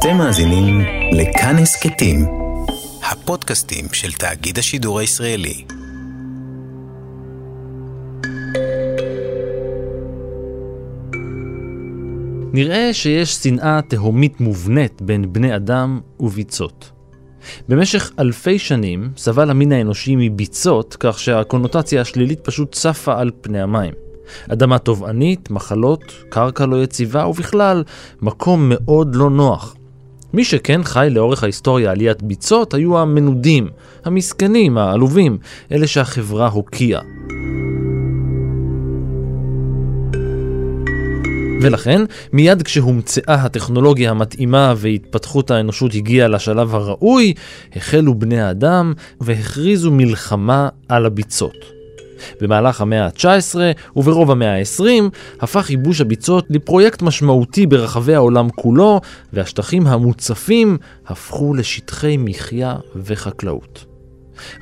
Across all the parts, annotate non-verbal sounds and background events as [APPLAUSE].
אתם מאזינים לכאן הסכתים, הפודקאסטים של תאגיד השידור הישראלי. נראה שיש שנאה תהומית מובנית בין בני אדם וביצות. במשך אלפי שנים סבל המין האנושי מביצות, כך שהקונוטציה השלילית פשוט צפה על פני המים. אדמה טובענית, מחלות, קרקע לא יציבה ובכלל מקום מאוד לא נוח. מי שכן חי לאורך ההיסטוריה עליית ביצות היו המנודים, המסכנים, העלובים, אלה שהחברה הוקיעה. ולכן, מיד כשהומצאה הטכנולוגיה המתאימה והתפתחות האנושות הגיעה לשלב הראוי, החלו בני האדם והכריזו מלחמה על הביצות. במהלך המאה ה-19 וברוב המאה ה-20 הפך ייבוש הביצות לפרויקט משמעותי ברחבי העולם כולו, והשטחים המוצפים הפכו לשטחי מחיה וחקלאות.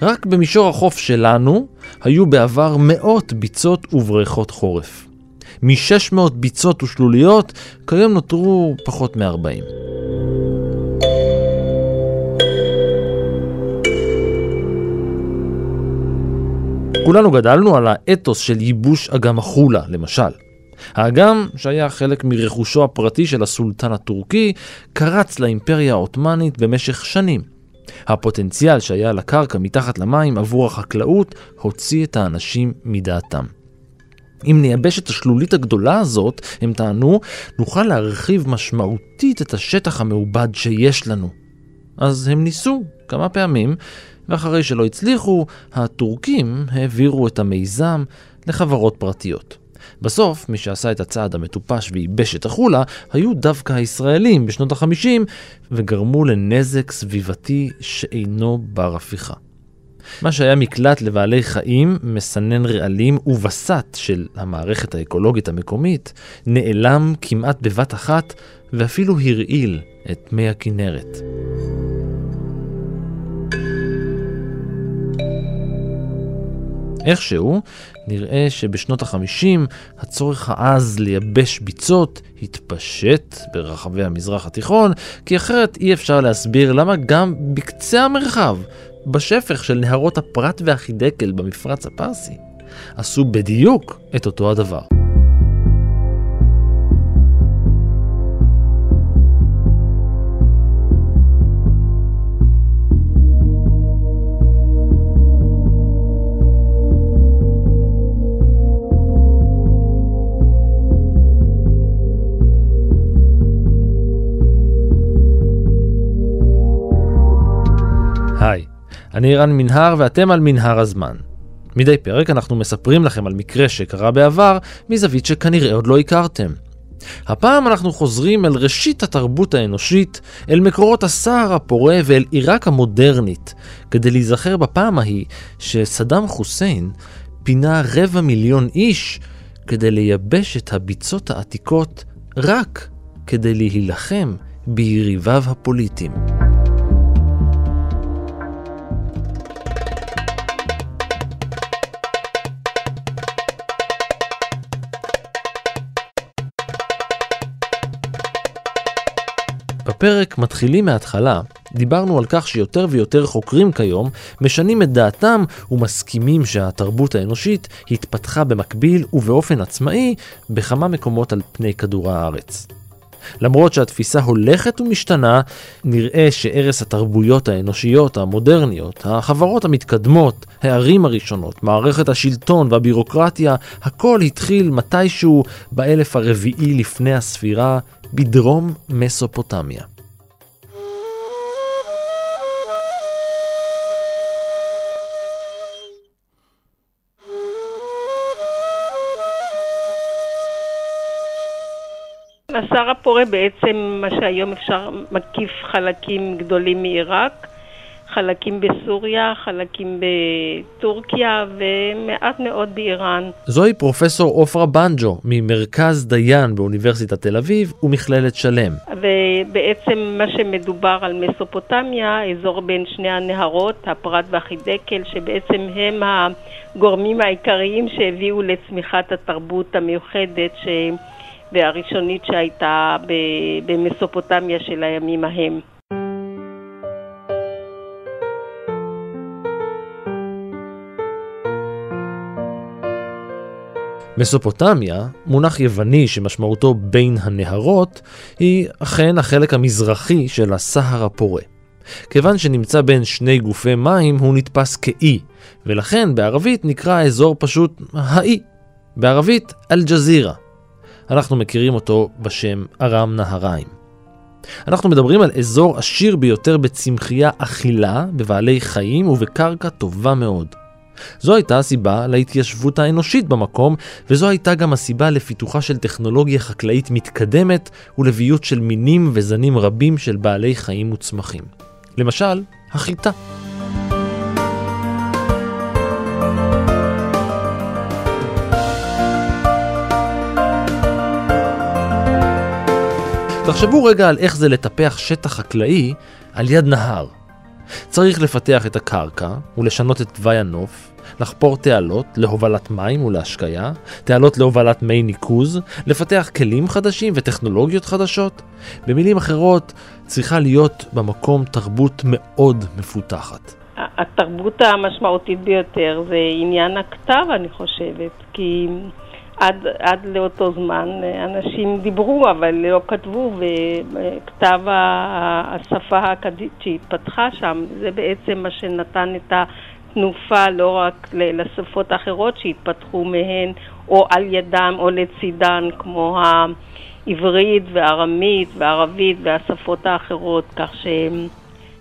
רק במישור החוף שלנו היו בעבר מאות ביצות ובריכות חורף. מ-600 ביצות ושלוליות, כיום נותרו פחות מ-40. כולנו גדלנו על האתוס של ייבוש אגם החולה, למשל. האגם, שהיה חלק מרכושו הפרטי של הסולטן הטורקי, קרץ לאימפריה העות'מאנית במשך שנים. הפוטנציאל שהיה לקרקע מתחת למים עבור החקלאות הוציא את האנשים מדעתם. אם נייבש את השלולית הגדולה הזאת, הם טענו, נוכל להרחיב משמעותית את השטח המעובד שיש לנו. אז הם ניסו כמה פעמים, ואחרי שלא הצליחו, הטורקים העבירו את המיזם לחברות פרטיות. בסוף, מי שעשה את הצעד המטופש וייבש את החולה, היו דווקא הישראלים בשנות ה-50, וגרמו לנזק סביבתי שאינו בר הפיכה. מה שהיה מקלט לבעלי חיים, מסנן רעלים ווסת של המערכת האקולוגית המקומית, נעלם כמעט בבת אחת ואפילו הרעיל את מי הכנרת. איכשהו, נראה שבשנות החמישים הצורך העז לייבש ביצות התפשט ברחבי המזרח התיכון, כי אחרת אי אפשר להסביר למה גם בקצה המרחב בשפך של נהרות הפרת והחידקל במפרץ הפרסי, עשו בדיוק את אותו הדבר. אני רן מנהר ואתם על מנהר הזמן. מדי פרק אנחנו מספרים לכם על מקרה שקרה בעבר מזווית שכנראה עוד לא הכרתם. הפעם אנחנו חוזרים אל ראשית התרבות האנושית, אל מקורות הסער הפורה ואל עיראק המודרנית, כדי להיזכר בפעם ההיא שסדאם חוסיין פינה רבע מיליון איש כדי לייבש את הביצות העתיקות רק כדי להילחם ביריביו הפוליטיים. בפרק מתחילים מההתחלה, דיברנו על כך שיותר ויותר חוקרים כיום משנים את דעתם ומסכימים שהתרבות האנושית התפתחה במקביל ובאופן עצמאי בכמה מקומות על פני כדור הארץ. למרות שהתפיסה הולכת ומשתנה, נראה שערש התרבויות האנושיות המודרניות, החברות המתקדמות, הערים הראשונות, מערכת השלטון והבירוקרטיה, הכל התחיל מתישהו באלף הרביעי לפני הספירה בדרום מסופוטמיה. השר הפורה בעצם מה שהיום אפשר מקיף חלקים גדולים מעיראק, חלקים בסוריה, חלקים בטורקיה ומעט מאוד באיראן. זוהי פרופסור עופרה בנג'ו ממרכז דיין באוניברסיטת תל אביב ומכללת שלם. ובעצם מה שמדובר על מסופוטמיה, אזור בין שני הנהרות, הפרת והחידקל, שבעצם הם הגורמים העיקריים שהביאו לצמיחת התרבות המיוחדת ש... והראשונית שהייתה במסופוטמיה של הימים ההם. מסופוטמיה, מונח יווני שמשמעותו בין הנהרות, היא אכן החלק המזרחי של הסהר הפורה. כיוון שנמצא בין שני גופי מים, הוא נתפס כאי, ולכן בערבית נקרא האזור פשוט האי. בערבית אל-ג'זירה. אנחנו מכירים אותו בשם ארם נהריים. אנחנו מדברים על אזור עשיר ביותר בצמחייה אכילה, בבעלי חיים ובקרקע טובה מאוד. זו הייתה הסיבה להתיישבות האנושית במקום, וזו הייתה גם הסיבה לפיתוחה של טכנולוגיה חקלאית מתקדמת ולביות של מינים וזנים רבים של בעלי חיים וצמחים. למשל, החיטה. תחשבו רגע על איך זה לטפח שטח חקלאי על יד נהר. צריך לפתח את הקרקע ולשנות את תוואי הנוף, לחפור תעלות להובלת מים ולהשקיה, תעלות להובלת מי ניקוז, לפתח כלים חדשים וטכנולוגיות חדשות. במילים אחרות, צריכה להיות במקום תרבות מאוד מפותחת. התרבות המשמעותית ביותר זה עניין הכתב, אני חושבת, כי עד, עד לאותו זמן אנשים דיברו אבל לא כתבו וכתב השפה האכדית שהתפתחה שם זה בעצם מה שנתן את התנופה לא רק לשפות האחרות שהתפתחו מהן או על ידם או לצידן כמו העברית והארמית והערבית והשפות האחרות כך שהם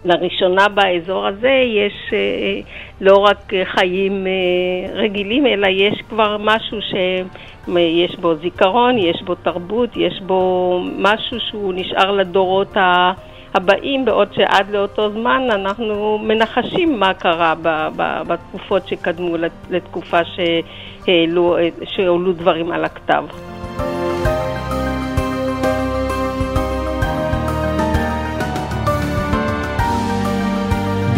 לראשונה באזור הזה יש אה, לא רק חיים אה, רגילים, אלא יש כבר משהו שיש בו זיכרון, יש בו תרבות, יש בו משהו שהוא נשאר לדורות הבאים, בעוד שעד לאותו זמן אנחנו מנחשים מה קרה בתקופות שקדמו לתקופה שהועלו דברים על הכתב.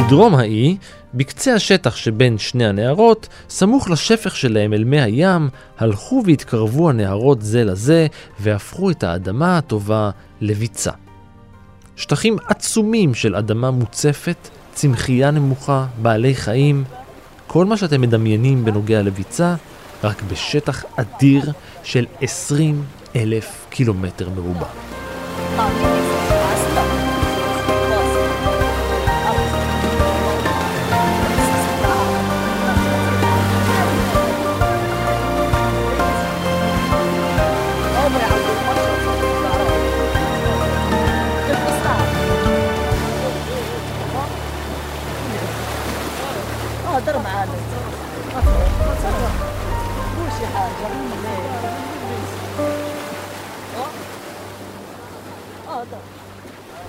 בדרום האי, בקצה השטח שבין שני הנהרות, סמוך לשפך שלהם אל מי הים, הלכו והתקרבו הנהרות זה לזה, והפכו את האדמה הטובה לביצה. שטחים עצומים של אדמה מוצפת, צמחייה נמוכה, בעלי חיים, כל מה שאתם מדמיינים בנוגע לביצה, רק בשטח אדיר של 20 אלף קילומטר מרובע.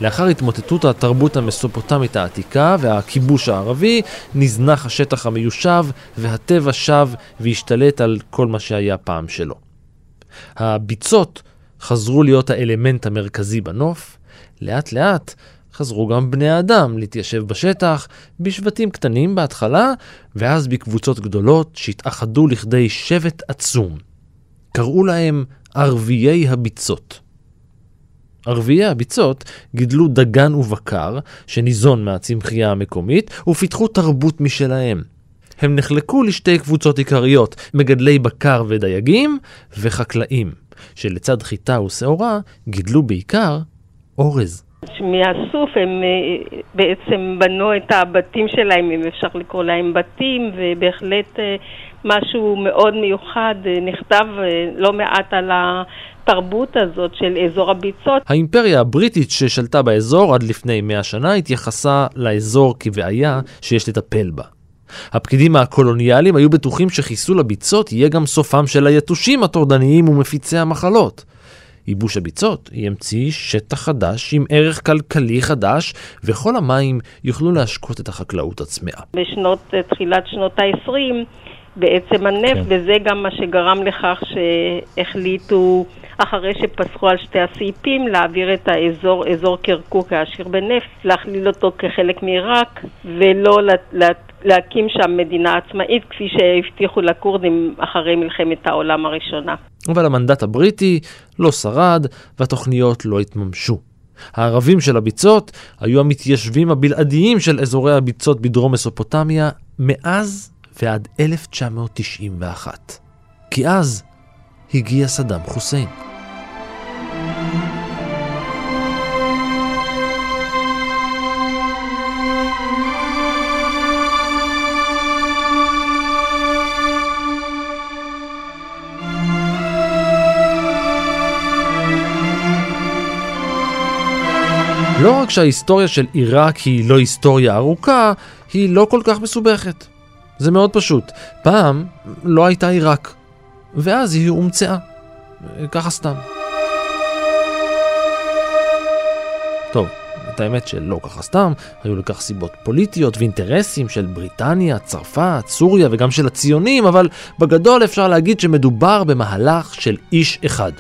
לאחר התמוטטות התרבות המסופוטמית העתיקה והכיבוש הערבי, נזנח השטח המיושב והטבע שב והשתלט על כל מה שהיה פעם שלו. הביצות חזרו להיות האלמנט המרכזי בנוף, לאט לאט חזרו גם בני האדם להתיישב בשטח, בשבטים קטנים בהתחלה, ואז בקבוצות גדולות שהתאחדו לכדי שבט עצום. קראו להם ערביי הביצות. ערביי הביצות גידלו דגן ובקר, שניזון מהצמחייה המקומית, ופיתחו תרבות משלהם. הם נחלקו לשתי קבוצות עיקריות, מגדלי בקר ודייגים, וחקלאים, שלצד חיטה ושעורה גידלו בעיקר אורז. מהסוף הם אה, בעצם בנו את הבתים שלהם, אם אפשר לקרוא להם בתים, ובהחלט אה, משהו מאוד מיוחד אה, נכתב לא מעט על התרבות הזאת של אזור הביצות. האימפריה הבריטית ששלטה באזור עד לפני מאה שנה התייחסה לאזור כבעיה שיש לטפל בה. הפקידים הקולוניאליים היו בטוחים שחיסול הביצות יהיה גם סופם של היתושים הטורדניים ומפיצי המחלות. ייבוש הביצות ימציא שטח חדש עם ערך כלכלי חדש, וכל המים יוכלו להשקות את החקלאות הצמאה. בשנות, תחילת שנות ה-20 בעצם הנפט, כן. וזה גם מה שגרם לכך שהחליטו, אחרי שפסחו על שתי הסעיפים, להעביר את האזור, אזור קרקוק העשיר בנפט, להכליל אותו כחלק מעיראק, ולא לה, לה, להקים שם מדינה עצמאית, כפי שהבטיחו לכורדים אחרי מלחמת העולם הראשונה. אבל המנדט הבריטי לא שרד והתוכניות לא התממשו. הערבים של הביצות היו המתיישבים הבלעדיים של אזורי הביצות בדרום מסופוטמיה מאז ועד 1991. כי אז הגיע סדאם חוסיין. לא רק שההיסטוריה של עיראק היא לא היסטוריה ארוכה, היא לא כל כך מסובכת. זה מאוד פשוט. פעם לא הייתה עיראק, ואז היא הומצאה. ככה סתם. טוב, את האמת שלא ככה סתם, היו לכך סיבות פוליטיות ואינטרסים של בריטניה, צרפת, סוריה וגם של הציונים, אבל בגדול אפשר להגיד שמדובר במהלך של איש אחד.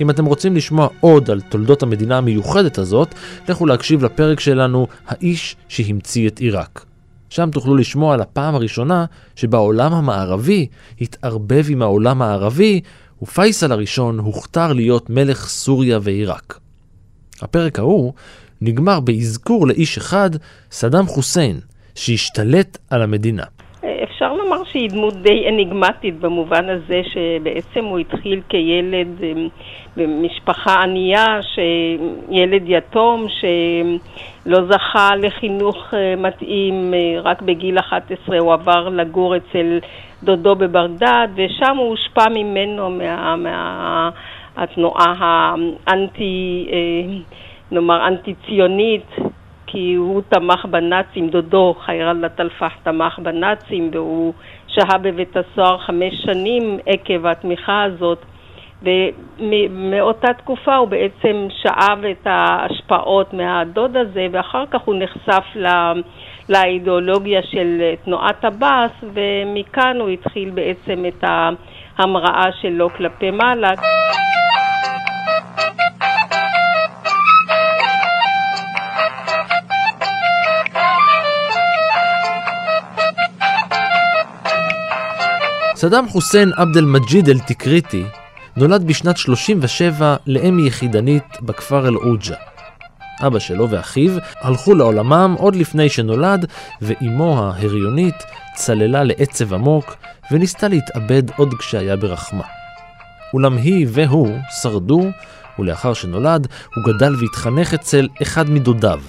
אם אתם רוצים לשמוע עוד על תולדות המדינה המיוחדת הזאת, לכו להקשיב לפרק שלנו, האיש שהמציא את עיראק. שם תוכלו לשמוע על הפעם הראשונה שבה המערבי התערבב עם העולם הערבי, ופייסל הראשון הוכתר להיות מלך סוריה ועיראק. הפרק ההוא נגמר באזכור לאיש אחד, סדאם חוסיין, שהשתלט על המדינה. שהיא דמות די אניגמטית במובן הזה שבעצם הוא התחיל כילד אמ, במשפחה ענייה, ילד יתום שלא זכה לחינוך אה, מתאים, אה, רק בגיל 11 הוא עבר לגור אצל דודו בבגדד ושם הוא הושפע ממנו מה, מהתנועה האנטי, אה, נאמר אנטי ציונית כי הוא תמך בנאצים, דודו חיירל לטלפח תמך בנאצים והוא שהה בבית הסוהר חמש שנים עקב התמיכה הזאת ומאותה תקופה הוא בעצם שאב את ההשפעות מהדוד הזה ואחר כך הוא נחשף לאידיאולוגיה של תנועת עבאס ומכאן הוא התחיל בעצם את ההמראה שלו כלפי מעלה. סדאם חוסיין עבד אל-מג'יד אל-תקריטי נולד בשנת 37 לאם יחידנית בכפר אל-עוג'ה. אבא שלו ואחיו הלכו לעולמם עוד לפני שנולד, ואימו ההריונית צללה לעצב עמוק וניסתה להתאבד עוד כשהיה ברחמה. אולם היא והוא שרדו, ולאחר שנולד הוא גדל והתחנך אצל אחד מדודיו,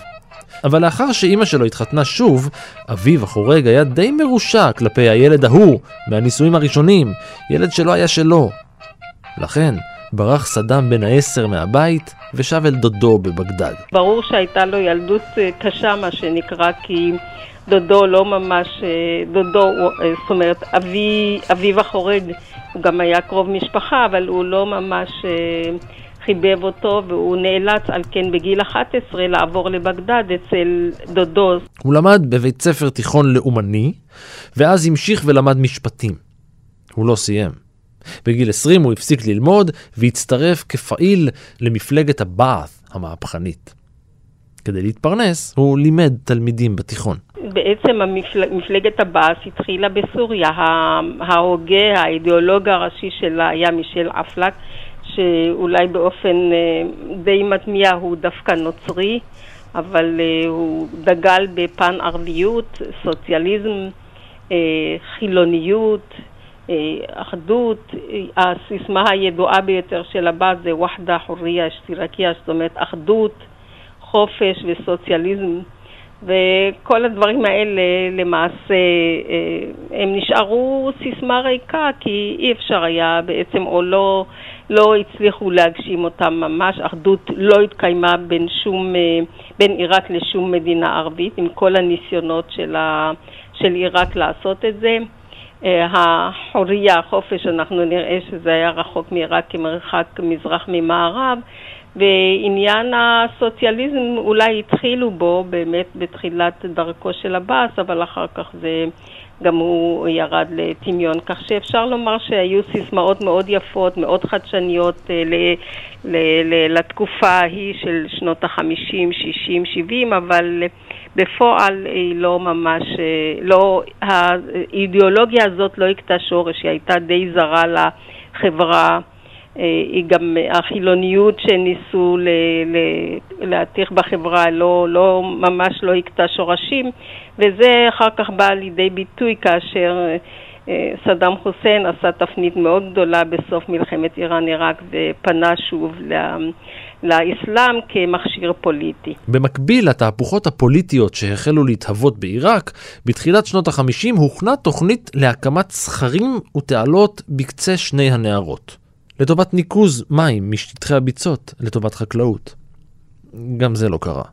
אבל לאחר שאימא שלו התחתנה שוב, אביו החורג היה די מרושע כלפי הילד ההוא מהנישואים הראשונים, ילד שלא היה שלו. לכן, ברח סדאם בן העשר מהבית ושב אל דודו בבגדד. ברור שהייתה לו ילדות אה, קשה, מה שנקרא, כי דודו לא ממש, אה, דודו, אה, זאת אומרת, אבי, אביו החורג, הוא גם היה קרוב משפחה, אבל הוא לא ממש חיבב אותו, והוא נאלץ על כן בגיל 11 לעבור לבגדד אצל דודו. הוא למד בבית ספר תיכון לאומני, ואז המשיך ולמד משפטים. הוא לא סיים. בגיל 20 הוא הפסיק ללמוד והצטרף כפעיל למפלגת הבאת' המהפכנית. כדי להתפרנס, הוא לימד תלמידים בתיכון. בעצם המפל... מפלגת הבאס התחילה בסוריה. ההוגה, האידיאולוג הראשי שלה היה מישל אפלק, שאולי באופן אה, די מתמיע הוא דווקא נוצרי, אבל אה, הוא דגל בפן ערביות, סוציאליזם, אה, חילוניות, אחדות. הסיסמה הידועה ביותר של הבת זה וחדה חוריה אשתירקיה, זאת אומרת אחדות, חופש וסוציאליזם. וכל הדברים האלה למעשה הם נשארו סיסמה ריקה כי אי אפשר היה בעצם או לא לא הצליחו להגשים אותם ממש, אחדות לא התקיימה בין, שום, אה, בין עיראק לשום מדינה ערבית, עם כל הניסיונות של, ה, של עיראק לעשות את זה. אה, החוריה, החופש, אנחנו נראה שזה היה רחוק מעיראק כמרחק מזרח ממערב, ועניין הסוציאליזם אולי התחילו בו באמת בתחילת דרכו של עבאס, אבל אחר כך זה גם הוא ירד לטמיון, כך שאפשר לומר שהיו סיסמאות מאוד יפות, מאוד חדשניות אה, ל, ל, ל, לתקופה ההיא של שנות החמישים, שישים, שבעים, אבל בפועל היא לא ממש, אה, לא, האידיאולוגיה הזאת לא הכתה שורש, היא הייתה די זרה החברה, אה, היא גם החילוניות שניסו להתיך בחברה לא, לא, ממש לא הכתה שורשים, וזה אחר כך בא לידי ביטוי כאשר אה, סדאם חוסיין עשה תפנית מאוד גדולה בסוף מלחמת איראן-עיראק ופנה שוב לאסלאם כמכשיר פוליטי. במקביל לתהפוכות הפוליטיות שהחלו להתהוות בעיראק, בתחילת שנות החמישים הוכנה תוכנית להקמת סכרים ותעלות בקצה שני הנהרות. לטובת ניקוז מים משטחי הביצות לטובת חקלאות. גם זה לא קרה.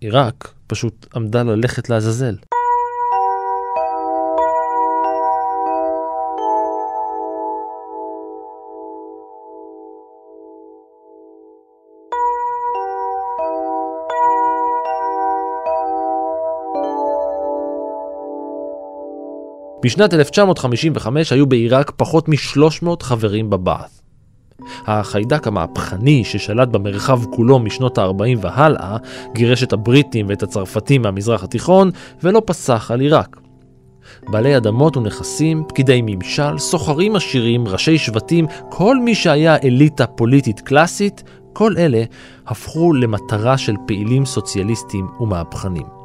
עיראק פשוט עמדה ללכת לעזאזל. בשנת 1955 היו בעיראק פחות מ-300 חברים בבעת'. החיידק המהפכני ששלט במרחב כולו משנות ה-40 והלאה, גירש את הבריטים ואת הצרפתים מהמזרח התיכון, ולא פסח על עיראק. בעלי אדמות ונכסים, פקידי ממשל, סוחרים עשירים, ראשי שבטים, כל מי שהיה אליטה פוליטית קלאסית, כל אלה הפכו למטרה של פעילים סוציאליסטים ומהפכנים.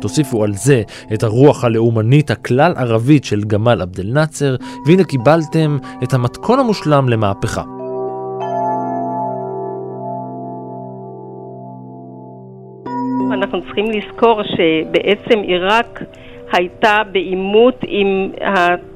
תוסיפו על זה את הרוח הלאומנית הכלל ערבית של גמל עבד אל נאצר, והנה קיבלתם את המתכון המושלם למהפכה. אנחנו צריכים לזכור שבעצם עיראק הייתה בעימות עם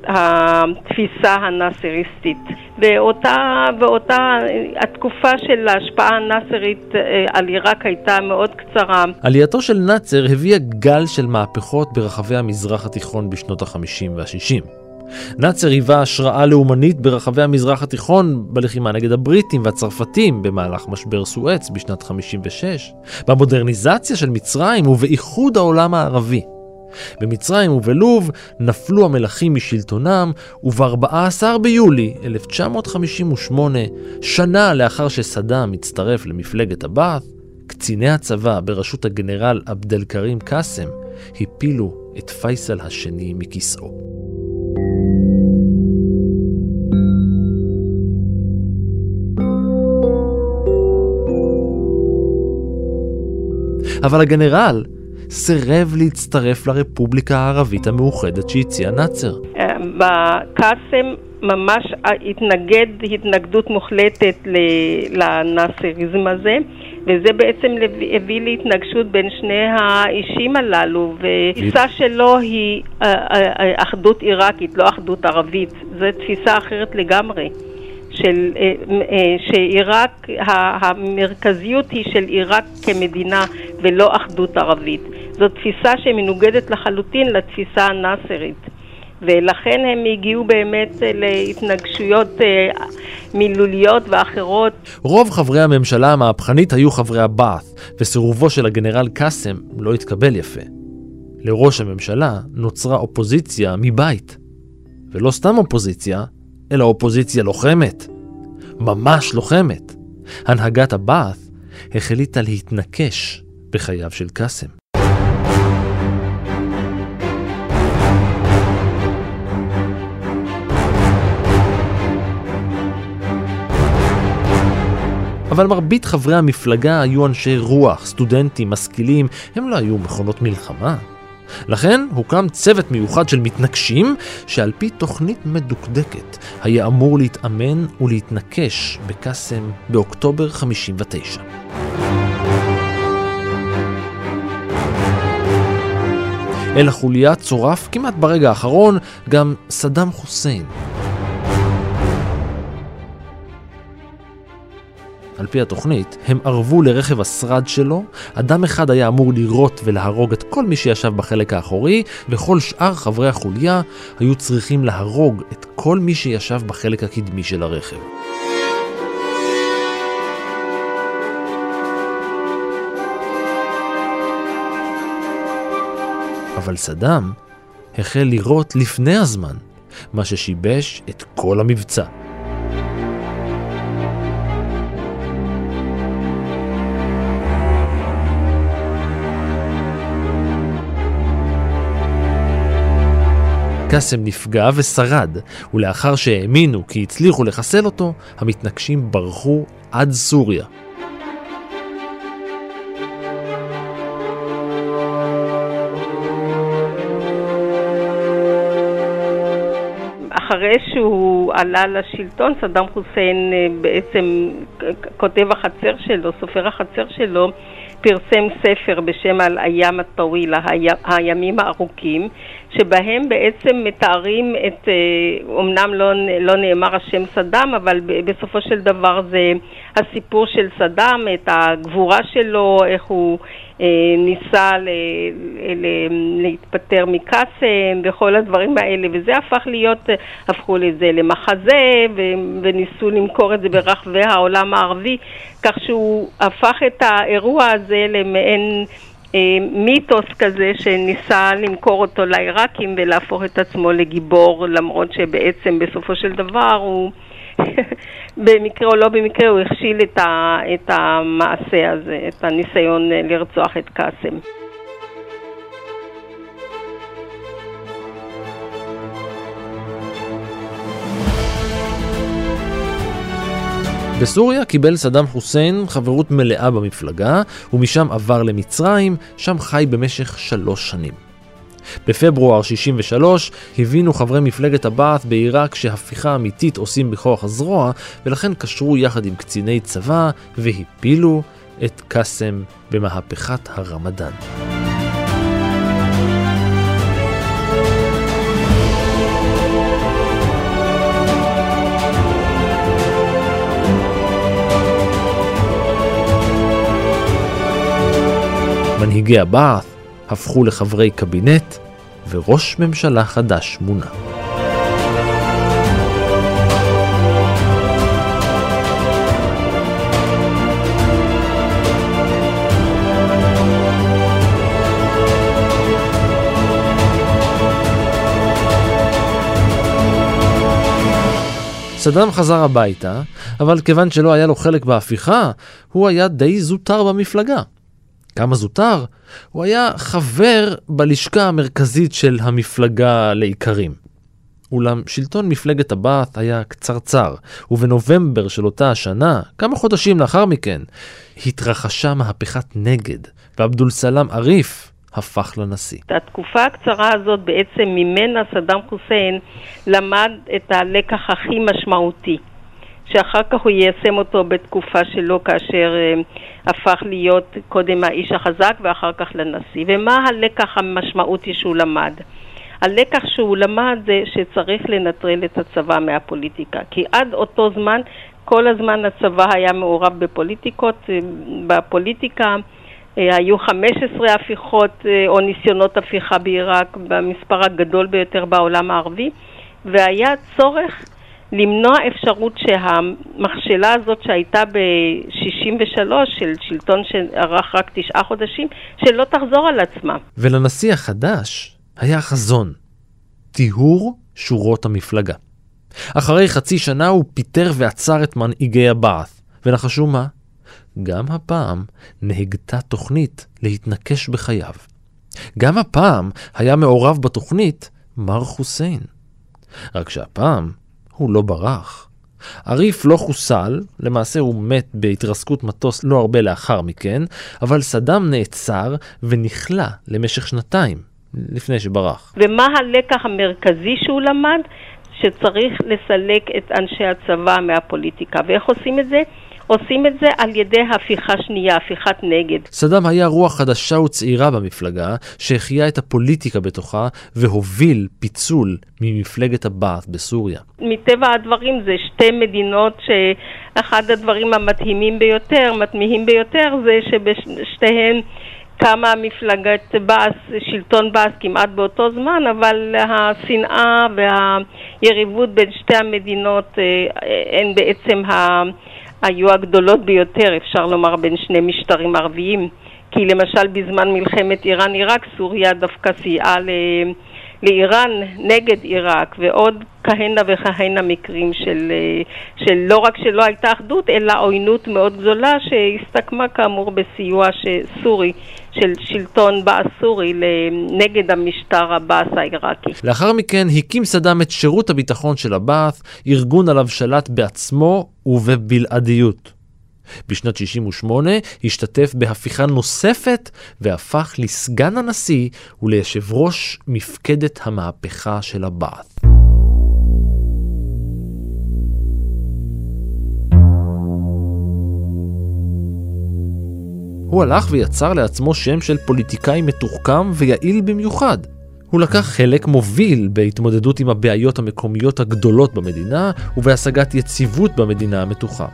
התפיסה הנאסריסטית. ואותה, ואותה, התקופה של ההשפעה הנאסרית אה, על עיראק הייתה מאוד קצרה. עלייתו של נאצר הביאה גל של מהפכות ברחבי המזרח התיכון בשנות ה-50 וה-60. נאצר היווה השראה לאומנית ברחבי המזרח התיכון בלחימה נגד הבריטים והצרפתים במהלך משבר סואץ בשנת 56, במודרניזציה של מצרים ובאיחוד העולם הערבי. במצרים ובלוב נפלו המלכים משלטונם, וב-14 ביולי 1958, שנה לאחר שסדאם הצטרף למפלגת הבעת', קציני הצבא בראשות הגנרל עבד אל כרים קאסם הפילו את פייסל השני מכיסאו. אבל הגנרל סירב להצטרף לרפובליקה הערבית המאוחדת שהציע נאצר. אה, בקאסם ממש התנגד התנגדות מוחלטת לנאצריזם הזה. וזה בעצם הביא להתנגשות בין שני האישים הללו, ותפיסה שלו היא אה, אה, אחדות עיראקית, לא אחדות ערבית. זו תפיסה אחרת לגמרי. של, שעיראק, המרכזיות היא של עיראק כמדינה ולא אחדות ערבית. זו תפיסה שמנוגדת לחלוטין לתפיסה הנאסרית. ולכן הם הגיעו באמת אה, להתנגשויות אה, מילוליות ואחרות. רוב חברי הממשלה המהפכנית היו חברי הבעת', וסירובו של הגנרל קאסם לא התקבל יפה. לראש הממשלה נוצרה אופוזיציה מבית. ולא סתם אופוזיציה, אלא אופוזיציה לוחמת. ממש לוחמת. הנהגת הבעת' החליטה להתנקש בחייו של קאסם. אבל מרבית חברי המפלגה היו אנשי רוח, סטודנטים, משכילים, הם לא היו מכונות מלחמה. לכן הוקם צוות מיוחד של מתנגשים, שעל פי תוכנית מדוקדקת היה אמור להתאמן ולהתנקש בקאסם באוקטובר 59. אל החוליה צורף כמעט ברגע האחרון גם סדאם חוסיין, על פי התוכנית, הם ערבו לרכב השרד שלו, אדם אחד היה אמור לירות ולהרוג את כל מי שישב בחלק האחורי, וכל שאר חברי החוליה היו צריכים להרוג את כל מי שישב בחלק הקדמי של הרכב. אבל סדאם החל לירות לפני הזמן, מה ששיבש את כל המבצע. קאסם נפגע ושרד, ולאחר שהאמינו כי הצליחו לחסל אותו, המתנגשים ברחו עד סוריה. אחרי שהוא עלה לשלטון, סדאם חוסיין אה, בעצם כותב החצר שלו, סופר החצר שלו, פרסם ספר בשם על איים הטווילה, הימים הארוכים, שבהם בעצם מתארים את, אומנם אה, לא, לא נאמר השם סדאם, אבל בסופו של דבר זה הסיפור של סדאם, את הגבורה שלו, איך הוא אה, ניסה ל, ל, להתפטר מקאסם וכל הדברים האלה, וזה הפך להיות, הפכו לזה למחזה וניסו למכור את זה ברחבי העולם הערבי, כך שהוא הפך את האירוע הזה למעין אה, מיתוס כזה שניסה למכור אותו לעיראקים ולהפוך את עצמו לגיבור, למרות שבעצם בסופו של דבר הוא... במקרה או לא במקרה הוא הכשיל את, ה, את המעשה הזה, את הניסיון אה, לרצוח את קאסם. בסוריה קיבל סדאם חוסיין חברות מלאה במפלגה, ומשם עבר למצרים, שם חי במשך שלוש שנים. בפברואר 63 הבינו חברי מפלגת הבעת' בעיראק שהפיכה אמיתית עושים בכוח הזרוע, ולכן קשרו יחד עם קציני צבא והפילו את קאסם במהפכת הרמדאן. מנהיגי הבעת' הפכו לחברי קבינט, וראש ממשלה חדש מונה. סדאם חזר הביתה, אבל כיוון שלא היה לו חלק בהפיכה, הוא היה די זוטר במפלגה. כמה זוטר? הוא היה חבר בלשכה המרכזית של המפלגה לעיקרים. אולם שלטון מפלגת הבעת' היה קצרצר, ובנובמבר של אותה השנה, כמה חודשים לאחר מכן, התרחשה מהפכת נגד, ועבדול סלאם עריף הפך לנשיא. התקופה הקצרה הזאת בעצם ממנה סדאם חוסיין למד את הלקח הכי משמעותי. שאחר כך הוא יישם אותו בתקופה שלו כאשר אה, הפך להיות קודם האיש החזק ואחר כך לנשיא. ומה הלקח המשמעותי שהוא למד? הלקח שהוא למד זה שצריך לנטרל את הצבא מהפוליטיקה, כי עד אותו זמן, כל הזמן הצבא היה מעורב בפוליטיקות, אה, בפוליטיקה אה, היו 15 הפיכות או ניסיונות הפיכה בעיראק, במספר הגדול ביותר בעולם הערבי, והיה צורך למנוע אפשרות שהמכשלה הזאת שהייתה ב-63 של שלטון שארך רק תשעה חודשים, שלא תחזור על עצמה. ולנשיא החדש היה חזון, טיהור שורות המפלגה. אחרי חצי שנה הוא פיטר ועצר את מנהיגי הבעת', ונחשו מה? גם הפעם נהגתה תוכנית להתנקש בחייו. גם הפעם היה מעורב בתוכנית מר חוסיין. רק שהפעם הוא לא ברח. עריף לא חוסל, למעשה הוא מת בהתרסקות מטוס לא הרבה לאחר מכן, אבל סדאם נעצר ונכלא למשך שנתיים, לפני שברח. ומה הלקח המרכזי שהוא למד? שצריך לסלק את אנשי הצבא מהפוליטיקה. ואיך עושים את זה? עושים את זה על ידי הפיכה שנייה, הפיכת נגד. סדאם היה רוח חדשה וצעירה במפלגה, שהחיה את הפוליטיקה בתוכה והוביל פיצול ממפלגת הבעת' בסוריה. מטבע הדברים זה שתי מדינות שאחד הדברים המדהימים ביותר, מתמיהים ביותר, זה שבשתיהן קמה מפלגת באס, שלטון באס כמעט באותו זמן, אבל השנאה והיריבות בין שתי המדינות אה, הן בעצם ה... היו הגדולות ביותר, אפשר לומר, בין שני משטרים ערביים. כי למשל בזמן מלחמת איראן-עיראק, סוריה דווקא סייעה. לאיראן נגד עיראק, ועוד כהנה וכהנה מקרים של, אה, של לא רק שלא הייתה אחדות, אלא עוינות מאוד גדולה שהסתכמה כאמור בסיוע סורי של שלטון בעס סורי נגד המשטר הבעס העיראקי. לאחר מכן הקים סדאם את שירות הביטחון של הבעת', ארגון עליו שלט בעצמו ובבלעדיות. בשנת 68 השתתף בהפיכה נוספת והפך לסגן הנשיא וליושב ראש מפקדת המהפכה של הבעת'. הוא הלך ויצר לעצמו שם של פוליטיקאי מתוחכם ויעיל במיוחד. הוא לקח חלק מוביל בהתמודדות עם הבעיות המקומיות הגדולות במדינה ובהשגת יציבות במדינה המתוחה.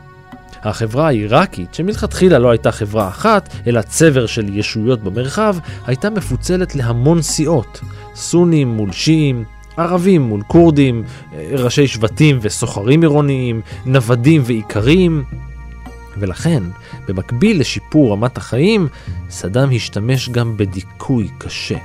החברה העיראקית, שמלכתחילה לא הייתה חברה אחת, אלא צבר של ישויות במרחב, הייתה מפוצלת להמון סיעות, סונים מול שיעים, ערבים מול כורדים, ראשי שבטים וסוחרים עירוניים, נוודים ואיכרים. ולכן, במקביל לשיפור רמת החיים, סדאם השתמש גם בדיכוי קשה.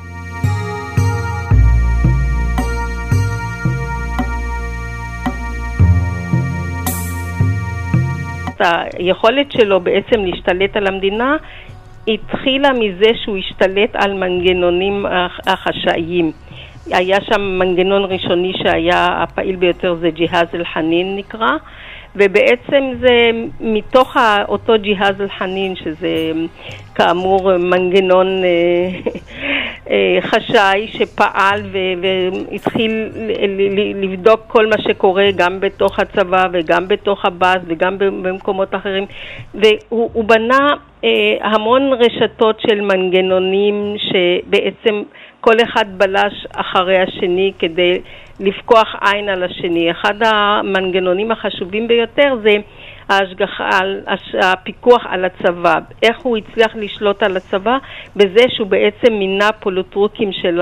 היכולת שלו בעצם להשתלט על המדינה התחילה מזה שהוא השתלט על מנגנונים החשאיים. היה שם מנגנון ראשוני שהיה הפעיל ביותר, זה ג'יהאז אל-חנין נקרא, ובעצם זה מתוך אותו ג'יהאז אל-חנין, שזה כאמור מנגנון אה, [LAUGHS] אה, חשאי שפעל והתחיל לבדוק כל מה שקורה גם בתוך הצבא וגם בתוך הבאז וגם במקומות אחרים, והוא בנה אה, המון רשתות של מנגנונים שבעצם כל אחד בלש אחרי השני כדי לפקוח עין על השני. אחד המנגנונים החשובים ביותר זה ההשגחה, הפיקוח על הצבא. איך הוא הצליח לשלוט על הצבא? בזה שהוא בעצם מינה פוליטרוקים של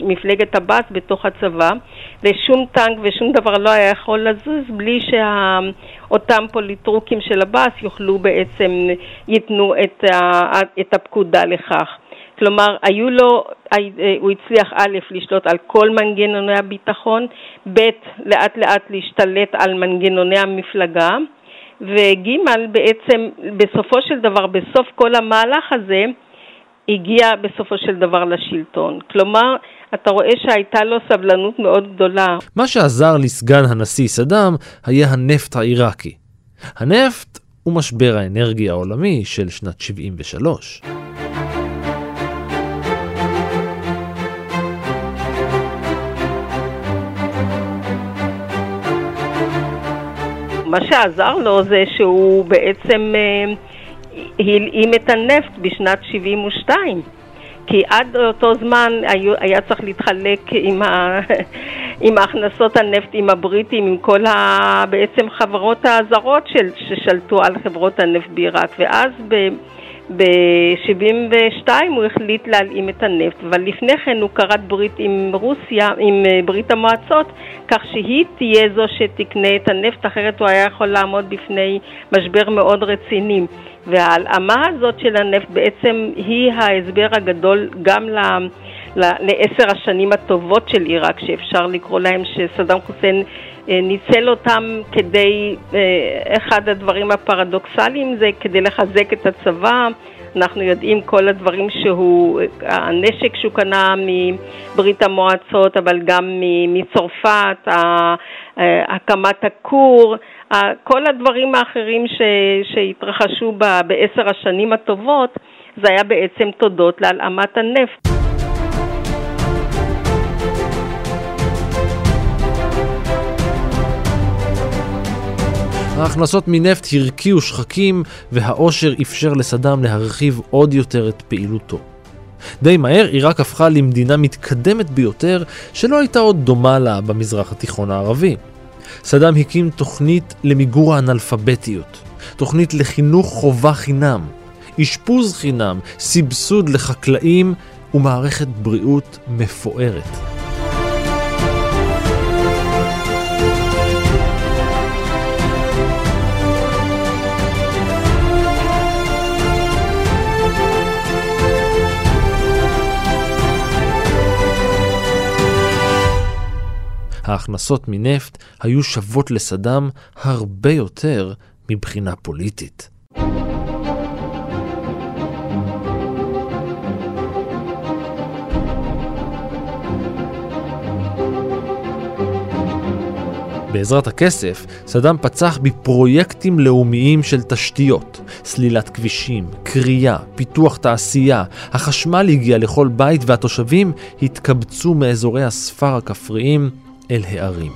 מפלגת הבאס בתוך הצבא, ושום טנק ושום דבר לא היה יכול לזוז בלי שאותם פוליטרוקים של הבאס יוכלו בעצם, ייתנו את, את הפקודה לכך. כלומר, היו לו, אה, הוא הצליח א', לשלוט על כל מנגנוני הביטחון, ב', לאט לאט להשתלט על מנגנוני המפלגה, וג', בעצם בסופו של דבר, בסוף כל המהלך הזה, הגיע בסופו של דבר לשלטון. כלומר, אתה רואה שהייתה לו סבלנות מאוד גדולה. מה שעזר לסגן הנשיא סדאם היה הנפט העיראקי. הנפט הוא משבר האנרגיה העולמי של שנת 73. מה שעזר לו זה שהוא בעצם אה, הלאים את הנפט בשנת 72. כי עד אותו זמן היה, צריך להתחלק עם, ה, [LAUGHS] עם הכנסות הנפט, עם הבריטים, עם כל ה, בעצם חברות הזרות של, ששלטו על חברות הנפט בעיראק, ואז ב, ב-72 הוא החליט להלאים את הנפט, אבל לפני כן הוא כרת ברית עם רוסיה, עם אה, ברית המועצות, כך שהיא תהיה זו שתקנה את הנפט, אחרת הוא היה יכול לעמוד בפני משבר מאוד רציני. וההלאמה הזאת של הנפט בעצם היא ההסבר הגדול גם ל... לעשר השנים הטובות של עיראק, שאפשר לקרוא להם שסדאם חוסיין ניצל אותם כדי, אה, אחד הדברים הפרדוקסליים זה כדי לחזק את הצבא. אנחנו יודעים כל הדברים שהוא, הנשק שהוא קנה מברית המועצות, אבל גם מצרפת, אה, הקמת הכור, כל הדברים האחרים שהתרחשו בעשר השנים הטובות, זה היה בעצם תודות להלאמת הנפט. ההכנסות מנפט הרקיעו שחקים והעושר אפשר לסדאם להרחיב עוד יותר את פעילותו. די מהר עיראק הפכה למדינה מתקדמת ביותר שלא הייתה עוד דומה לה במזרח התיכון הערבי. סדאם הקים תוכנית למיגור האנאלפביתיות, תוכנית לחינוך חובה חינם, אשפוז חינם, סבסוד לחקלאים ומערכת בריאות מפוארת. ההכנסות מנפט היו שוות לסדאם הרבה יותר מבחינה פוליטית. בעזרת הכסף, סדאם פצח בפרויקטים לאומיים של תשתיות, סלילת כבישים, קריאה, פיתוח תעשייה, החשמל הגיע לכל בית והתושבים התקבצו מאזורי הספר הכפריים אל הערים.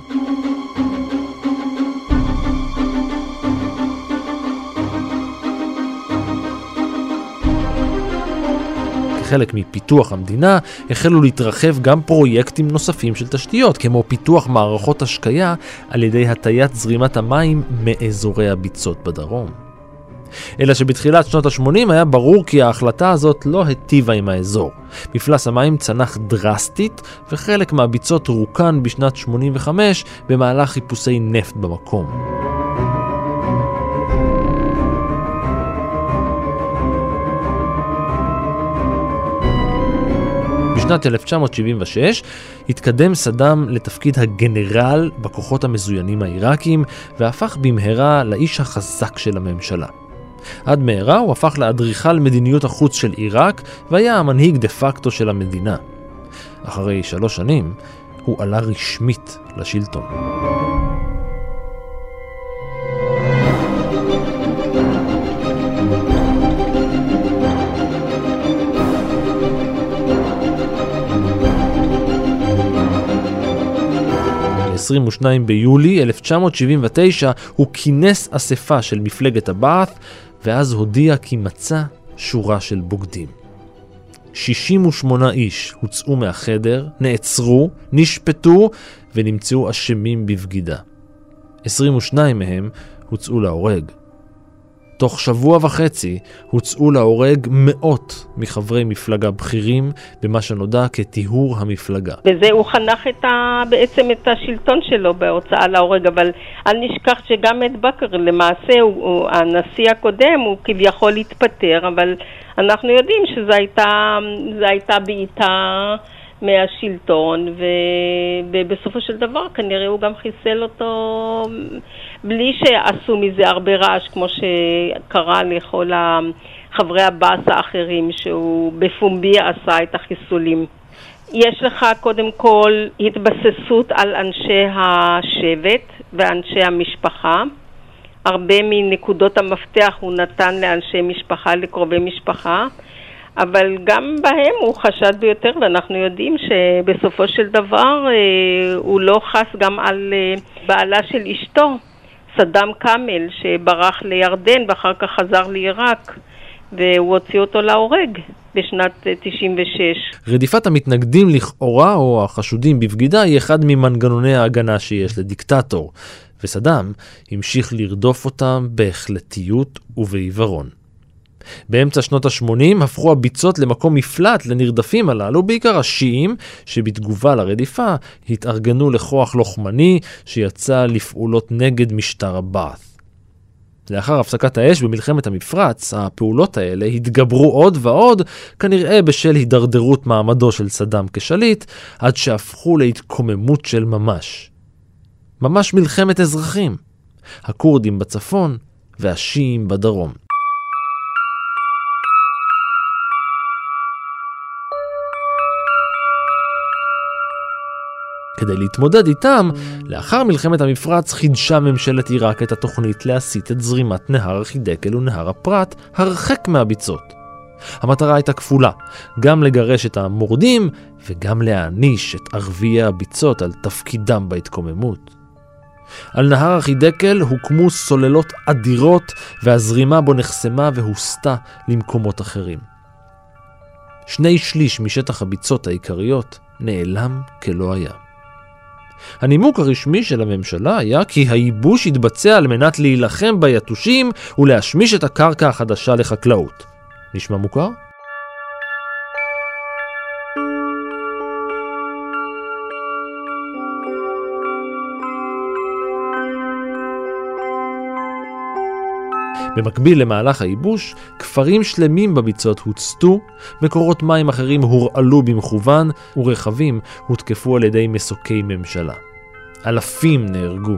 כחלק מפיתוח המדינה, החלו להתרחב גם פרויקטים נוספים של תשתיות, כמו פיתוח מערכות השקיה על ידי הטיית זרימת המים מאזורי הביצות בדרום. אלא שבתחילת שנות ה-80 היה ברור כי ההחלטה הזאת לא היטיבה עם האזור. מפלס המים צנח דרסטית, וחלק מהביצות רוקן בשנת 85 במהלך חיפושי נפט במקום. בשנת 1976 התקדם סדאם לתפקיד הגנרל בכוחות המזוינים העיראקים והפך במהרה לאיש החזק של הממשלה. עד מהרה הוא הפך לאדריכל מדיניות החוץ של עיראק והיה המנהיג דה פקטו של המדינה. אחרי שלוש שנים הוא עלה רשמית לשלטון. 22 ביולי 1979 הוא כינס אספה של מפלגת הבעת' ואז הודיע כי מצא שורה של בוגדים. 68 איש הוצאו מהחדר, נעצרו, נשפטו ונמצאו אשמים בבגידה. 22 מהם הוצאו להורג. תוך שבוע וחצי הוצאו להורג מאות מחברי מפלגה בכירים במה שנודע כטיהור המפלגה. בזה הוא חנך את ה... בעצם את השלטון שלו בהוצאה להורג, אבל אל נשכח שגם את בכר למעשה, הוא, הוא, הנשיא הקודם, הוא כביכול התפטר, אבל אנחנו יודעים שזו הייתה, הייתה בעיטה מהשלטון, ובסופו של דבר כנראה הוא גם חיסל אותו בלי שעשו מזה הרבה רעש, כמו שקרה לכל חברי הבאס האחרים, שהוא בפומבי עשה את החיסולים. יש לך קודם כל התבססות על אנשי השבט ואנשי המשפחה. הרבה מנקודות המפתח הוא נתן לאנשי משפחה, לקרובי משפחה, אבל גם בהם הוא חשד ביותר, ואנחנו יודעים שבסופו של דבר אה, הוא לא חס גם על אה, בעלה של אשתו, סדאם כאמל, שברח לירדן ואחר כך חזר לעיראק, והוא הוציא אותו להורג בשנת 96. אה, רדיפת המתנגדים לכאורה או החשודים בבגידה היא אחד ממנגנוני ההגנה שיש לדיקטטור, וסדאם המשיך לרדוף אותם בהחלטיות ובעיוורון. באמצע שנות ה-80 הפכו הביצות למקום מפלט לנרדפים הללו, בעיקר השיעים, שבתגובה לרדיפה התארגנו לכוח לוחמני שיצא לפעולות נגד משטר הבאת'. לאחר הפסקת האש במלחמת המפרץ, הפעולות האלה התגברו עוד ועוד, כנראה בשל הידרדרות מעמדו של סדאם כשליט, עד שהפכו להתקוממות של ממש. ממש מלחמת אזרחים. הכורדים בצפון והשיעים בדרום. כדי להתמודד איתם, לאחר מלחמת המפרץ חידשה ממשלת עיראק את התוכנית להסיט את זרימת נהר החידקל ונהר הפרת הרחק מהביצות. המטרה הייתה כפולה, גם לגרש את המורדים וגם להעניש את ערביי הביצות על תפקידם בהתקוממות. על נהר החידקל הוקמו סוללות אדירות והזרימה בו נחסמה והוסטה למקומות אחרים. שני שליש משטח הביצות העיקריות נעלם כלא היה. הנימוק הרשמי של הממשלה היה כי הייבוש התבצע על מנת להילחם ביתושים ולהשמיש את הקרקע החדשה לחקלאות. נשמע מוכר? במקביל למהלך הייבוש, כפרים שלמים בביצות הוצתו, מקורות מים אחרים הורעלו במכוון, ורכבים הותקפו על ידי מסוקי ממשלה. אלפים נהרגו.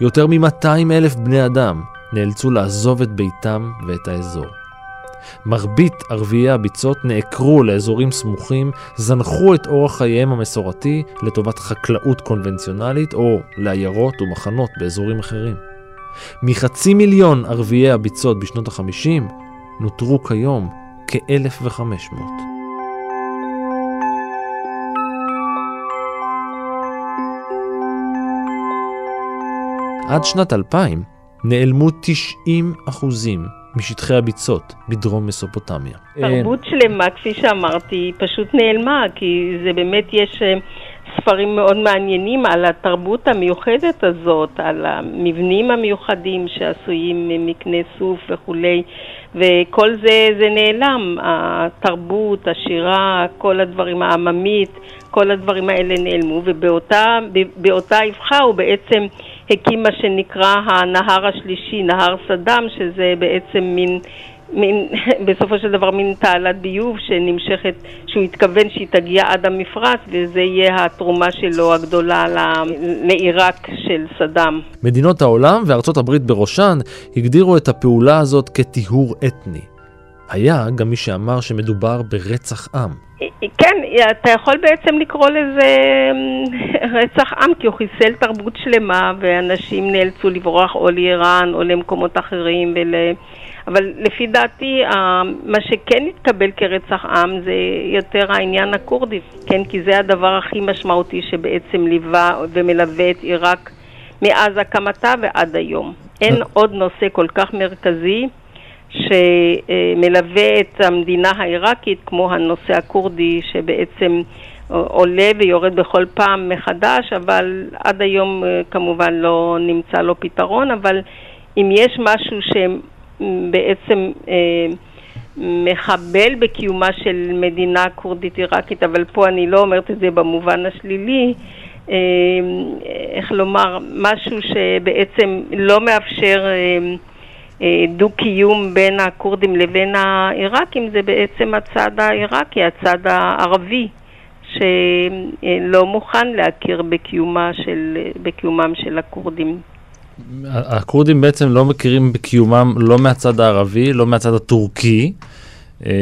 יותר מ-200 אלף בני אדם נאלצו לעזוב את ביתם ואת האזור. מרבית ערביי הביצות נעקרו לאזורים סמוכים, זנחו את אורח חייהם המסורתי לטובת חקלאות קונבנציונלית או לעיירות ומחנות באזורים אחרים. מחצי מיליון ערביי הביצות בשנות ה-50 נותרו כיום כ-1,500. עד שנת 2000 נעלמו 90 אחוזים משטחי הביצות בדרום מסופוטמיה. תרבות שלמה, כפי שאמרתי, פשוט נעלמה, כי זה באמת יש אה, ספרים מאוד מעניינים על התרבות המיוחדת הזאת, על המבנים המיוחדים שעשויים מקנה סוף וכולי, וכל זה, זה נעלם, התרבות, השירה, כל הדברים, העממית, כל הדברים האלה נעלמו, ובאותה אבחה הוא בעצם הקים מה שנקרא הנהר השלישי, נהר סדאם, שזה בעצם מין, מין [LAUGHS] בסופו של דבר מין תעלת ביוב שנמשכת, שהוא התכוון שהיא תגיע עד המפרץ, וזה יהיה התרומה שלו הגדולה לעיראק של סדאם. מדינות העולם, וארצות הברית בראשן, הגדירו את הפעולה הזאת כטיהור אתני. היה גם מי שאמר שמדובר ברצח עם. כן, אתה יכול בעצם לקרוא לזה אמ, [LAUGHS] רצח עם, כי הוא חיסל תרבות שלמה, ואנשים נאלצו לברוח או לאיראן או למקומות אחרים. ול... אבל לפי דעתי, מה שכן התקבל כרצח עם זה יותר העניין הכורדי, כן? כי זה הדבר הכי משמעותי שבעצם ליווה ומלווה את עיראק מאז הקמתה ועד היום. אין עוד נושא כל כך מרכזי. שמלווה את המדינה העיראקית, כמו הנושא הכורדי, שבעצם עולה ויורד בכל פעם מחדש, אבל עד היום אה, כמובן לא נמצא לו פתרון, אבל אם יש משהו שבעצם אה, מחבל בקיומה של מדינה כורדית עיראקית, אבל פה אני לא אומרת את זה במובן השלילי, אה, איך לומר, משהו שבעצם לא מאפשר אה, דו-קיום בין הכורדים לבין העיראקים זה בעצם הצד העיראקי, הצד הערבי, שלא מוכן להכיר בקיומה של, בקיומם של הכורדים. הכורדים בעצם לא מכירים בקיומם לא מהצד הערבי, לא מהצד הטורקי, אה,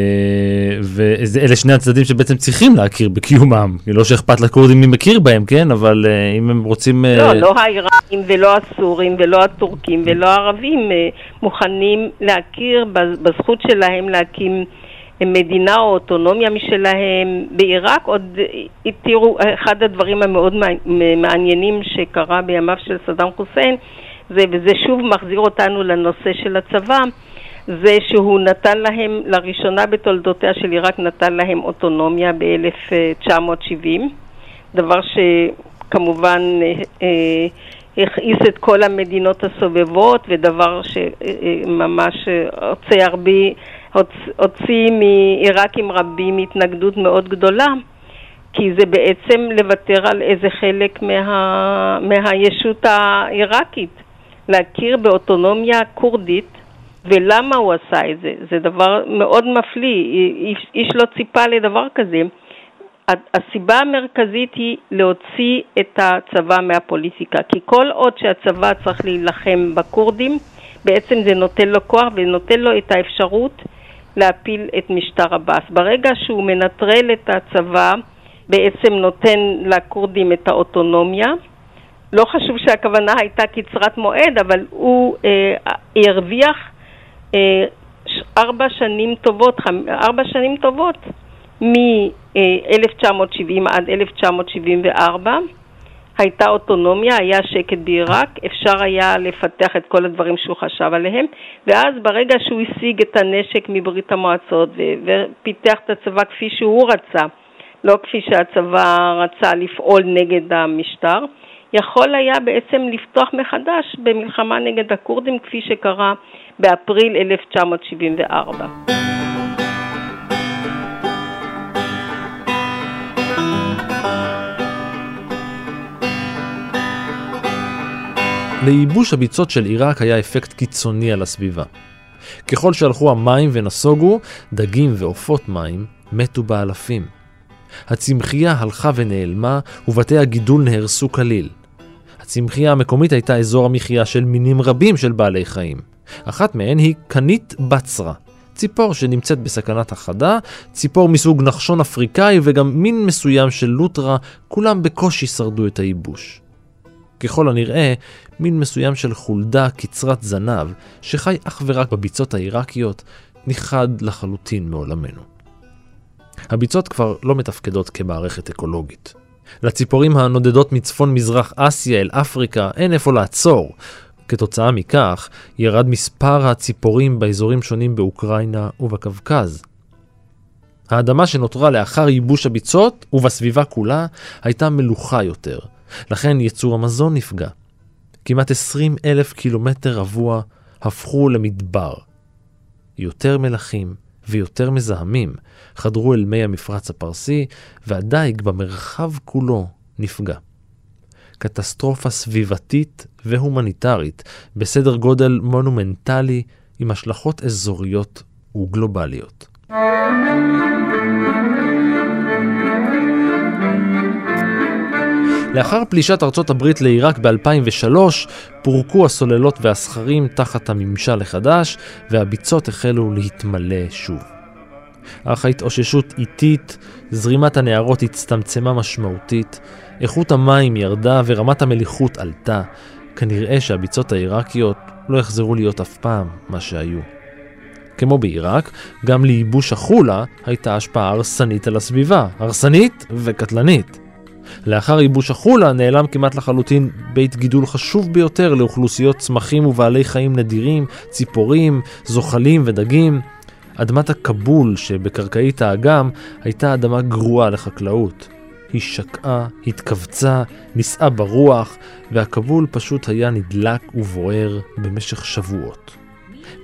ואלה שני הצדדים שבעצם צריכים להכיר בקיומם, לא שאכפת לכורדים מי מכיר בהם, כן? אבל אה, אם הם רוצים... אה, לא, לא האיראנים ולא הסורים ולא הטורקים ולא הערבים מוכנים להכיר בזכות שלהם להקים מדינה או אוטונומיה משלהם. בעיראק עוד התירו, אחד הדברים המאוד מעניינים שקרה בימיו של סדאם חוסיין, זה, וזה שוב מחזיר אותנו לנושא של הצבא, זה שהוא נתן להם, לראשונה בתולדותיה של עיראק נתן להם אוטונומיה ב-1970, דבר שכמובן אה, אה, הכעיס את כל המדינות הסובבות, ודבר שממש הוציא הרבה, הוציא מעיראקים רבים התנגדות מאוד גדולה. כי זה בעצם לוותר על איזה חלק מה, מהישות העיראקית, להכיר באוטונומיה כורדית ולמה הוא עשה את זה? זה דבר מאוד מפליא, איש, איש לא ציפה לדבר כזה. הסיבה המרכזית היא להוציא את הצבא מהפוליטיקה, כי כל עוד שהצבא צריך להילחם בכורדים, בעצם זה נותן לו כוח ונותן לו את האפשרות להפיל את משטר עבאס. ברגע שהוא מנטרל את הצבא, בעצם נותן לכורדים את האוטונומיה. לא חשוב שהכוונה הייתה קצרת מועד, אבל הוא אה, הרוויח אה, ארבע שנים טובות, ארבע שנים טובות מ-1970 עד 1974 הייתה אוטונומיה, היה שקט בעיראק, אפשר היה לפתח את כל הדברים שהוא חשב עליהם, ואז ברגע שהוא השיג את הנשק מברית המועצות ופיתח את הצבא כפי שהוא רצה, לא כפי שהצבא רצה לפעול נגד המשטר, יכול היה בעצם לפתוח מחדש במלחמה נגד הכורדים כפי שקרה באפריל 1974. לייבוש הביצות של עיראק היה אפקט קיצוני על הסביבה. ככל שהלכו המים ונסוגו, דגים ועופות מים מתו באלפים. הצמחייה הלכה ונעלמה, ובתי הגידול נהרסו כליל. הצמחייה המקומית הייתה אזור המחיה של מינים רבים של בעלי חיים. אחת מהן היא קנית בצרה, ציפור שנמצאת בסכנת החדה, ציפור מסוג נחשון אפריקאי וגם מין מסוים של לוטרה, כולם בקושי שרדו את הייבוש. ככל הנראה, מין מסוים של חולדה קצרת זנב, שחי אך ורק בביצות העיראקיות, נכחד לחלוטין מעולמנו. הביצות כבר לא מתפקדות כמערכת אקולוגית. לציפורים הנודדות מצפון מזרח אסיה אל אפריקה אין איפה לעצור. כתוצאה מכך, ירד מספר הציפורים באזורים שונים באוקראינה ובקווקז. האדמה שנותרה לאחר ייבוש הביצות ובסביבה כולה הייתה מלוכה יותר, לכן ייצור המזון נפגע. כמעט 20 אלף קילומטר רבוע הפכו למדבר. יותר מלחים ויותר מזהמים חדרו אל מי המפרץ הפרסי, והדייג במרחב כולו נפגע. קטסטרופה סביבתית והומניטרית בסדר גודל מונומנטלי עם השלכות אזוריות וגלובליות. לאחר פלישת ארצות הברית לעיראק ב-2003, פורקו הסוללות והסכרים תחת הממשל החדש, והביצות החלו להתמלא שוב. אך ההתאוששות איטית, זרימת הנהרות הצטמצמה משמעותית, איכות המים ירדה ורמת המליחות עלתה. כנראה שהביצות העיראקיות לא יחזרו להיות אף פעם מה שהיו. כמו בעיראק, גם לייבוש החולה הייתה השפעה הרסנית על הסביבה, הרסנית וקטלנית. לאחר ייבוש החולה נעלם כמעט לחלוטין בית גידול חשוב ביותר לאוכלוסיות צמחים ובעלי חיים נדירים, ציפורים, זוחלים ודגים. אדמת הכבול שבקרקעית האגם הייתה אדמה גרועה לחקלאות. היא שקעה, התכווצה, נישאה ברוח, והכבול פשוט היה נדלק ובוער במשך שבועות.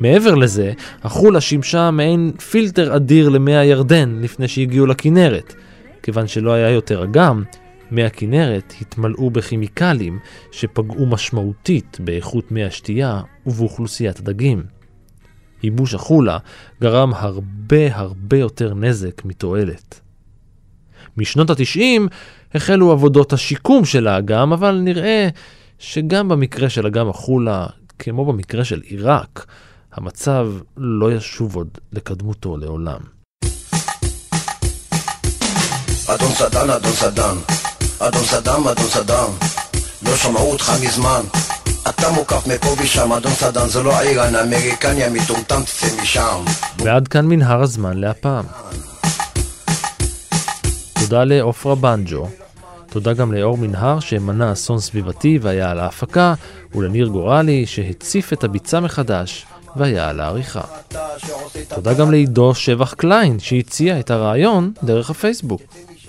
מעבר לזה, החולה שימשה מעין פילטר אדיר למי הירדן לפני שהגיעו לכנרת. כיוון שלא היה יותר אגם, מי הכנרת התמלאו בכימיקלים שפגעו משמעותית באיכות מי השתייה ובאוכלוסיית הדגים. ייבוש החולה גרם הרבה הרבה יותר נזק מתועלת. משנות התשעים החלו עבודות השיקום של האגם, אבל נראה שגם במקרה של אגם החולה, כמו במקרה של עיראק, המצב לא ישוב עוד לקדמותו לעולם. אדון סדן, אדון סדן, אדון סדאם, אדון סדאם, לא שמעו אותך מזמן. אתה מוקף מפה ושם, אדון סדאם, זה לא איראן, אמריקניה מטומטם, תצא משם. ועד כאן מנהר הזמן להפעם. תודה לעופרה בנג'ו. תודה גם לאור מנהר שמנע אסון סביבתי והיה על ההפקה, ולניר גורלי שהציף את הביצה מחדש והיה על העריכה. תודה גם לעידו שבח קליין שהציע את הרעיון דרך הפייסבוק.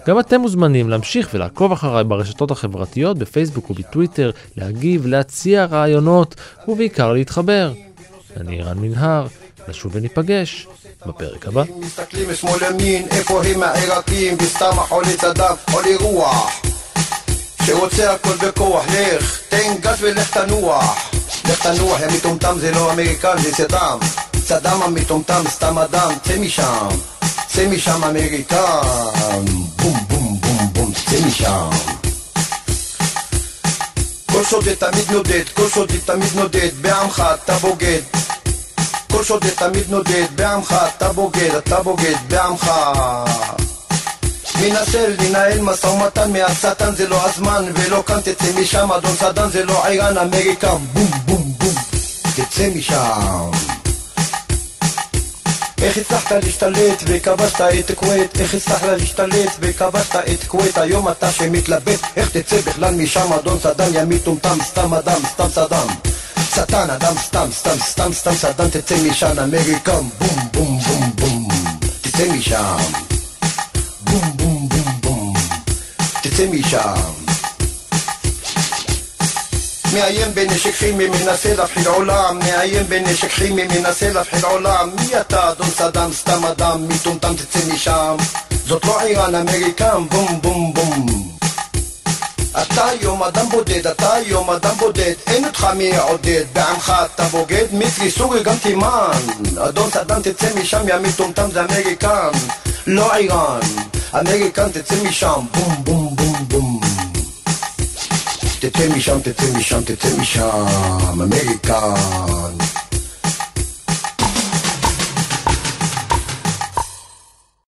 גם אתם מוזמנים להמשיך ולעקוב אחריי ברשתות החברתיות, בפייסבוק ובטוויטר, להגיב, להציע רעיונות ובעיקר להתחבר. אני רן מנהר, נשוב וניפגש בפרק הבא. שרוצה הכל בכוח, לך, תן גז ולך תנוח. לך תנוח, יא מטומטם, זה לא American, זה סדאם. סדאם המטומטם, סתם אדם, צא משם. צא משם American. משם. כל שודד תמיד נודד, כל שודד תמיד נודד, בעמך אתה בוגד. כל שודד תמיד נודד, בעמך אתה בוגד, אתה בוגד, בעמך. מנסה לנהל משא ומתן מהשטן זה לא הזמן ולא כאן תצא משם אדון סדאם זה לא איראן אמריקה boom boom בום תצא משם איך הצלחת להשתלט וכבשת את כווית? איך הצלחת להשתלט וכבשת את כווית? היום אתה שמתלבט איך תצא בכלל משם? אדון סדן יא מטומטם סתם אדם סתם סדן שטן אדם סתם סתם סתם סתם סדן תצא משם אמריקם בום בום בום בום. תצא משם. בום בום בום בום. תצא משם מאיים בנשק כימי מנסה להפחיד עולם מאיים בנשק כימי מנסה להפחיד עולם מי אתה? אדון סדאם סתם אדם מטומטם תצא משם. זאת לא איראן American boom boom boom. אתה היום אדם בודד, אתה היום אדם בודד, אין אותך מי יעודד, בעמך אתה בוגד, מצרי, סורי, גם תימן. אדון סדאם תצא משם, יא מטומטם זה American, לא איראן. American תצא משם, boom boom boom boom. תצא משם, תצא משם, תצא משם, אמריקן.